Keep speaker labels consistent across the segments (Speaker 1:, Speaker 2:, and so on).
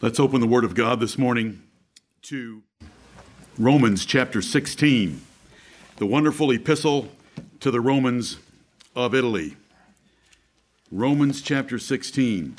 Speaker 1: Let's open the Word of God this morning to Romans chapter 16, the wonderful epistle to the Romans of Italy. Romans chapter 16.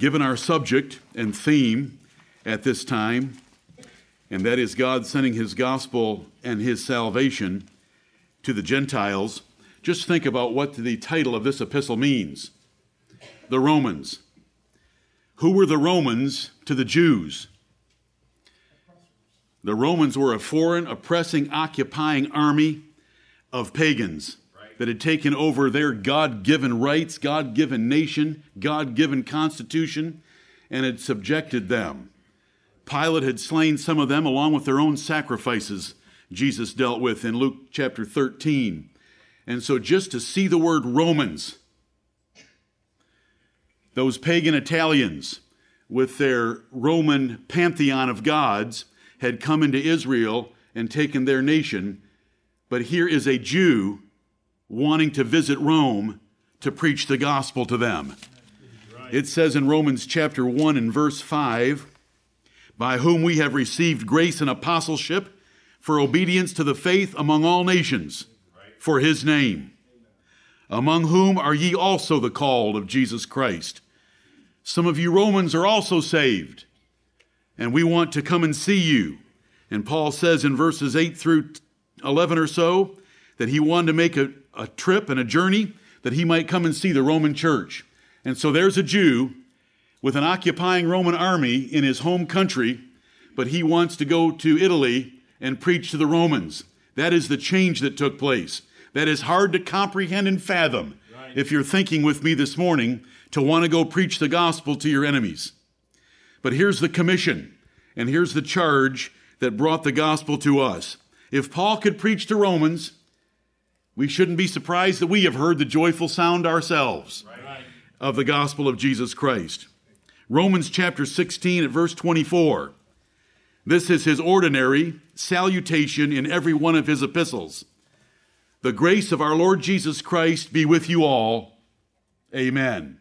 Speaker 1: Given our subject and theme at this time, and that is God sending His gospel and His salvation to the Gentiles, just think about what the title of this epistle means. The Romans. Who were the Romans to the Jews? The Romans were a foreign, oppressing, occupying army of pagans that had taken over their God given rights, God given nation, God given constitution, and had subjected them. Pilate had slain some of them along with their own sacrifices, Jesus dealt with in Luke chapter 13. And so just to see the word Romans, those pagan Italians with their Roman pantheon of gods had come into Israel and taken their nation. But here is a Jew wanting to visit Rome to preach the gospel to them. It says in Romans chapter 1 and verse 5 by whom we have received grace and apostleship for obedience to the faith among all nations for his name, among whom are ye also the called of Jesus Christ some of you Romans are also saved, and we want to come and see you. And Paul says in verses 8 through 11 or so that he wanted to make a, a trip and a journey that he might come and see the Roman church. And so there's a Jew with an occupying Roman army in his home country, but he wants to go to Italy and preach to the Romans. That is the change that took place. That is hard to comprehend and fathom. Right. If you're thinking with me this morning to want to go preach the gospel to your enemies. But here's the commission, and here's the charge that brought the gospel to us. If Paul could preach to Romans, we shouldn't be surprised that we have heard the joyful sound ourselves right. of the gospel of Jesus Christ. Romans chapter 16 at verse 24. This is his ordinary salutation in every one of his epistles. The grace of our Lord Jesus Christ be with you all. Amen.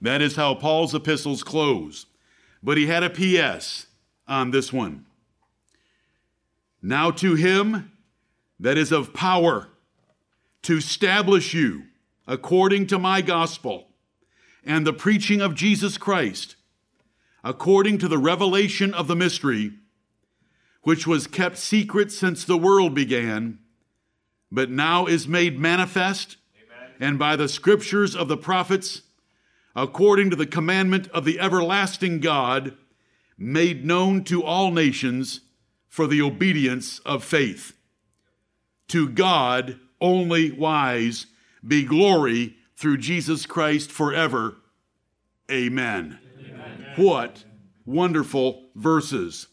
Speaker 1: That is how Paul's epistles close. But he had a PS on this one. Now to him that is of power to establish you according to my gospel and the preaching of Jesus Christ, according to the revelation of the mystery, which was kept secret since the world began, but now is made manifest, Amen. and by the scriptures of the prophets according to the commandment of the everlasting God, made known to all nations for the obedience of faith. To God only wise be glory through Jesus Christ forever. Amen. Amen. What wonderful verses.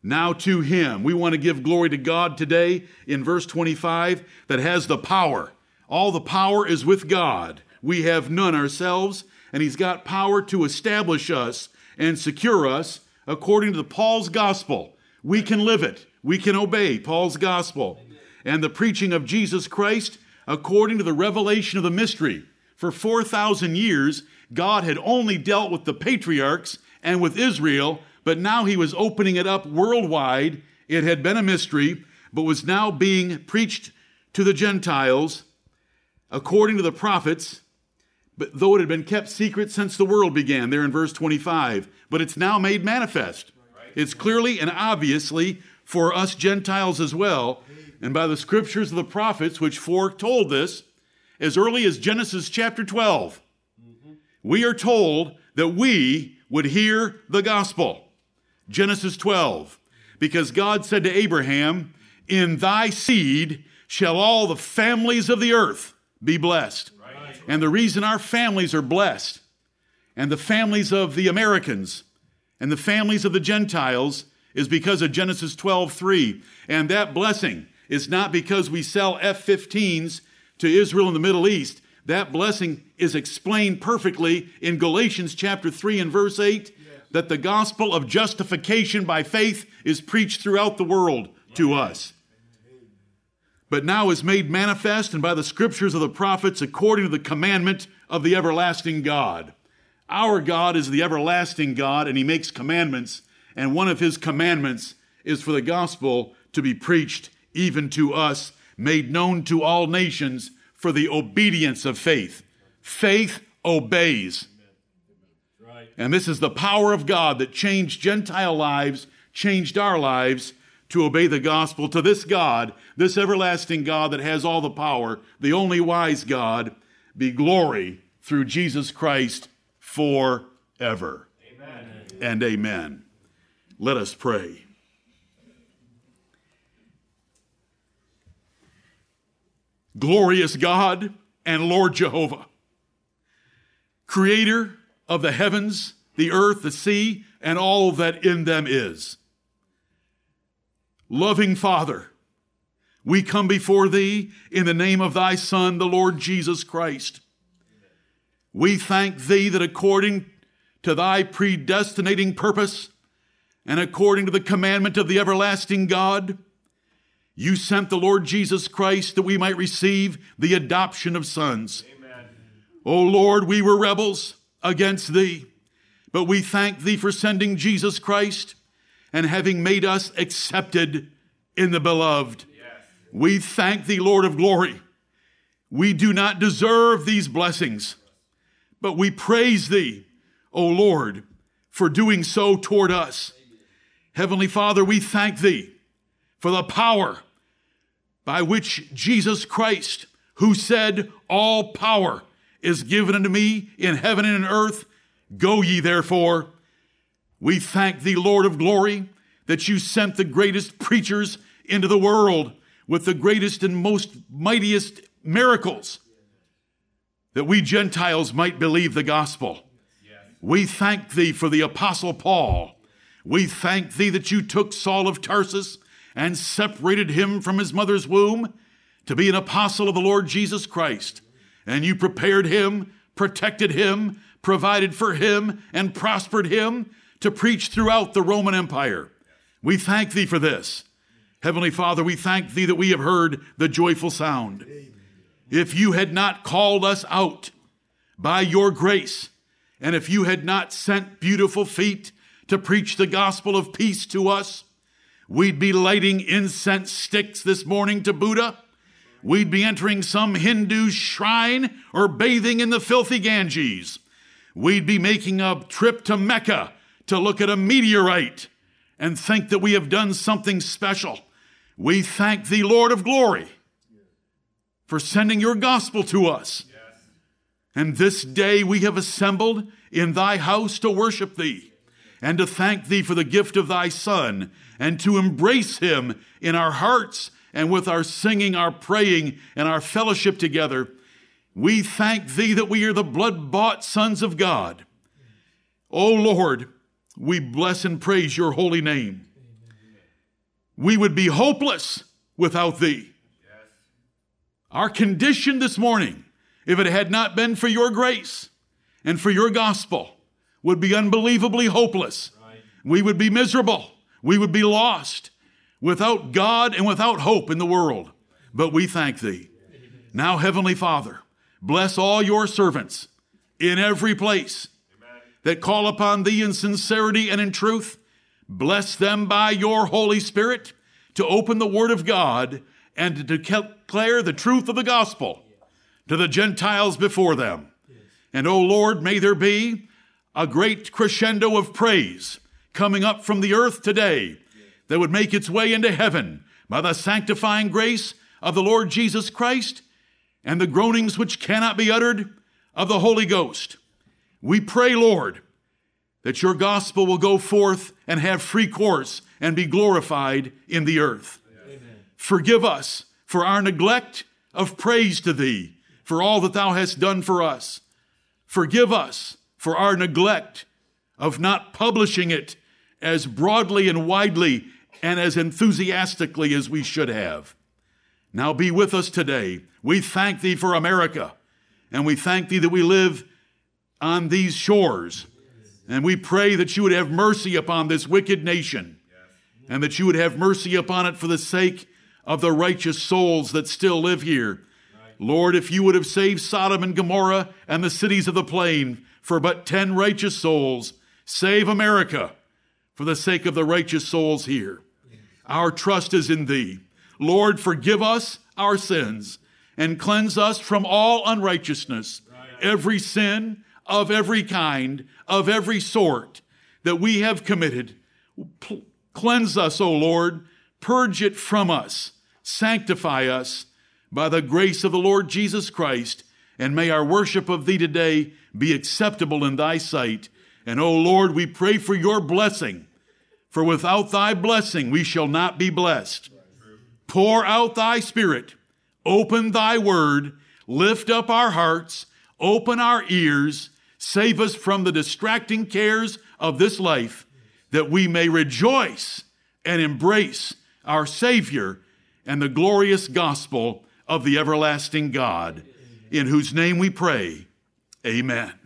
Speaker 1: Now to him, we want to give glory to God today in verse 25 that has the power. All the power is with God. We have none ourselves and he's got power to establish us and secure us according to the Paul's gospel. We can live it. We can obey Paul's gospel and the preaching of Jesus Christ according to the revelation of the mystery. For 4,000 years, God had only dealt with the patriarchs and with Israel, but now he was opening it up worldwide. It had been a mystery, but was now being preached to the Gentiles according to the prophets but though it had been kept secret since the world began, there in verse 25, but it's now made manifest. It's clearly and obviously for us Gentiles as well, and by the scriptures of the prophets which foretold this as early as Genesis chapter 12. We are told that we would hear the gospel. Genesis 12. Because God said to Abraham, In thy seed shall all the families of the earth be blessed. And the reason our families are blessed, and the families of the Americans, and the families of the Gentiles, is because of Genesis 12 3. And that blessing is not because we sell F 15s to Israel and the Middle East. That blessing is explained perfectly in Galatians chapter 3 and verse 8 yes. that the gospel of justification by faith is preached throughout the world to us but now is made manifest and by the scriptures of the prophets according to the commandment of the everlasting God. Our God is the everlasting God, and He makes commandments, and one of His commandments is for the gospel to be preached even to us, made known to all nations for the obedience of faith. Faith obeys. And this is the power of God that changed Gentile lives, changed our lives to obey the gospel to this God, this everlasting God that has all the power, the only wise God, be glory through Jesus Christ forever. Amen. And amen. Let us pray. Glorious God and Lord Jehovah, creator of the heavens, the earth, the sea, and all that in them is. Loving Father, we come before thee in the name of thy Son, the Lord Jesus Christ. We thank thee that according to thy predestinating purpose and according to the commandment of the everlasting God, you sent the Lord Jesus Christ that we might receive the adoption of sons. Amen. O Lord, we were rebels against thee, but we thank thee for sending Jesus Christ and having made us accepted in the beloved. We thank thee, Lord of glory. We do not deserve these blessings, but we praise thee, O Lord, for doing so toward us. Heavenly Father, we thank thee for the power by which Jesus Christ, who said, All power is given unto me in heaven and in earth, go ye therefore we thank thee, Lord of glory, that you sent the greatest preachers into the world with the greatest and most mightiest miracles that we Gentiles might believe the gospel. We thank thee for the apostle Paul. We thank thee that you took Saul of Tarsus and separated him from his mother's womb to be an apostle of the Lord Jesus Christ. And you prepared him, protected him, provided for him, and prospered him to preach throughout the Roman Empire. We thank thee for this. Heavenly Father, we thank thee that we have heard the joyful sound. If you had not called us out by your grace, and if you had not sent beautiful feet to preach the gospel of peace to us, we'd be lighting incense sticks this morning to Buddha. We'd be entering some Hindu shrine or bathing in the filthy Ganges. We'd be making a trip to Mecca to look at a meteorite and think that we have done something special. We thank thee, Lord of glory, for sending your gospel to us. And this day we have assembled in thy house to worship thee and to thank thee for the gift of thy Son and to embrace him in our hearts and with our singing, our praying, and our fellowship together. We thank thee that we are the blood bought sons of God. O Lord, we bless and praise your holy name. We would be hopeless without thee. Our condition this morning, if it had not been for your grace and for your gospel, would be unbelievably hopeless. We would be miserable. We would be lost without God and without hope in the world. But we thank thee. Now, Heavenly Father, bless all your servants in every place that call upon thee in sincerity and in truth. Bless them by your Holy Spirit to open the Word of God and to declare the truth of the gospel to the Gentiles before them. And, O oh Lord, may there be a great crescendo of praise coming up from the earth today that would make its way into heaven by the sanctifying grace of the Lord Jesus Christ and the groanings which cannot be uttered of the Holy Ghost. We pray, Lord, that your gospel will go forth and have free course and be glorified in the earth. Amen. Forgive us for our neglect of praise to thee for all that thou hast done for us. Forgive us for our neglect of not publishing it as broadly and widely and as enthusiastically as we should have. Now be with us today. We thank thee for America, and we thank thee that we live on these shores. And we pray that you would have mercy upon this wicked nation and that you would have mercy upon it for the sake of the righteous souls that still live here. Lord, if you would have saved Sodom and Gomorrah and the cities of the plain for but 10 righteous souls. Save America for the sake of the righteous souls here. Our trust is in thee. Lord, forgive us our sins and cleanse us from all unrighteousness, every sin of every kind, of every sort that we have committed. P- cleanse us, O Lord, purge it from us, sanctify us by the grace of the Lord Jesus Christ, and may our worship of thee today be acceptable in thy sight. And, O Lord, we pray for your blessing, for without thy blessing we shall not be blessed. Pour out thy spirit. Open thy word, lift up our hearts, open our ears, save us from the distracting cares of this life, that we may rejoice and embrace our Savior and the glorious gospel of the everlasting God, in whose name we pray. Amen.